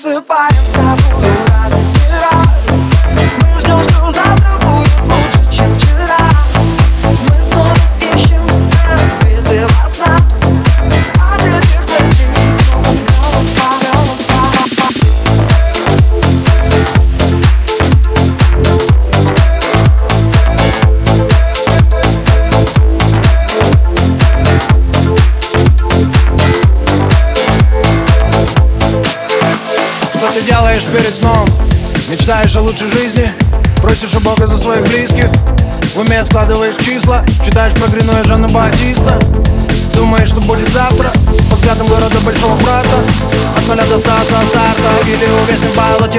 просыпаемся. ты делаешь перед сном? Мечтаешь о лучшей жизни? Просишь у Бога за своих близких? В уме складываешь числа? Читаешь про Грину и Жанна Батиста? Думаешь, что будет завтра? По взглядам города большого брата От нуля до ста со старта Или увесный балл от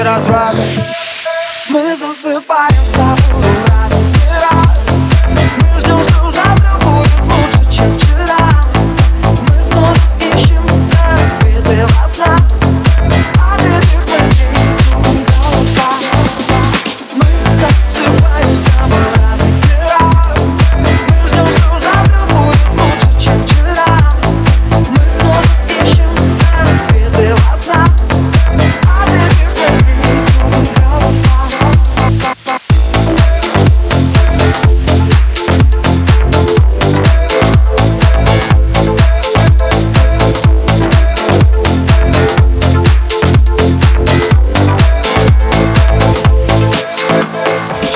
Мы засыпаем с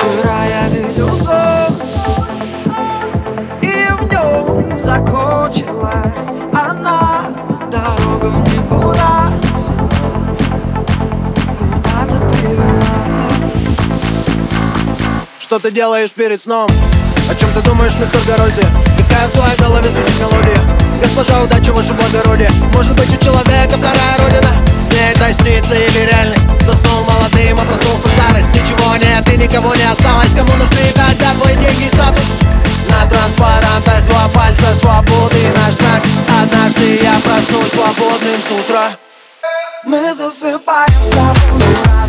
Вчера я видел сон И в нем закончилась она Дорога в никуда Куда-то привела Что ты делаешь перед сном? О чем ты думаешь, мистер Горози? Какая в твоей голове звучит мелодия? Госпожа, удачи в вашем благородии Может быть у человека вторая никого не осталось Кому нужны тогда твои деньги статус? На транспарантах два пальца свободы Наш знак. Однажды я проснусь свободным с утра. Мы засыпаем с тобой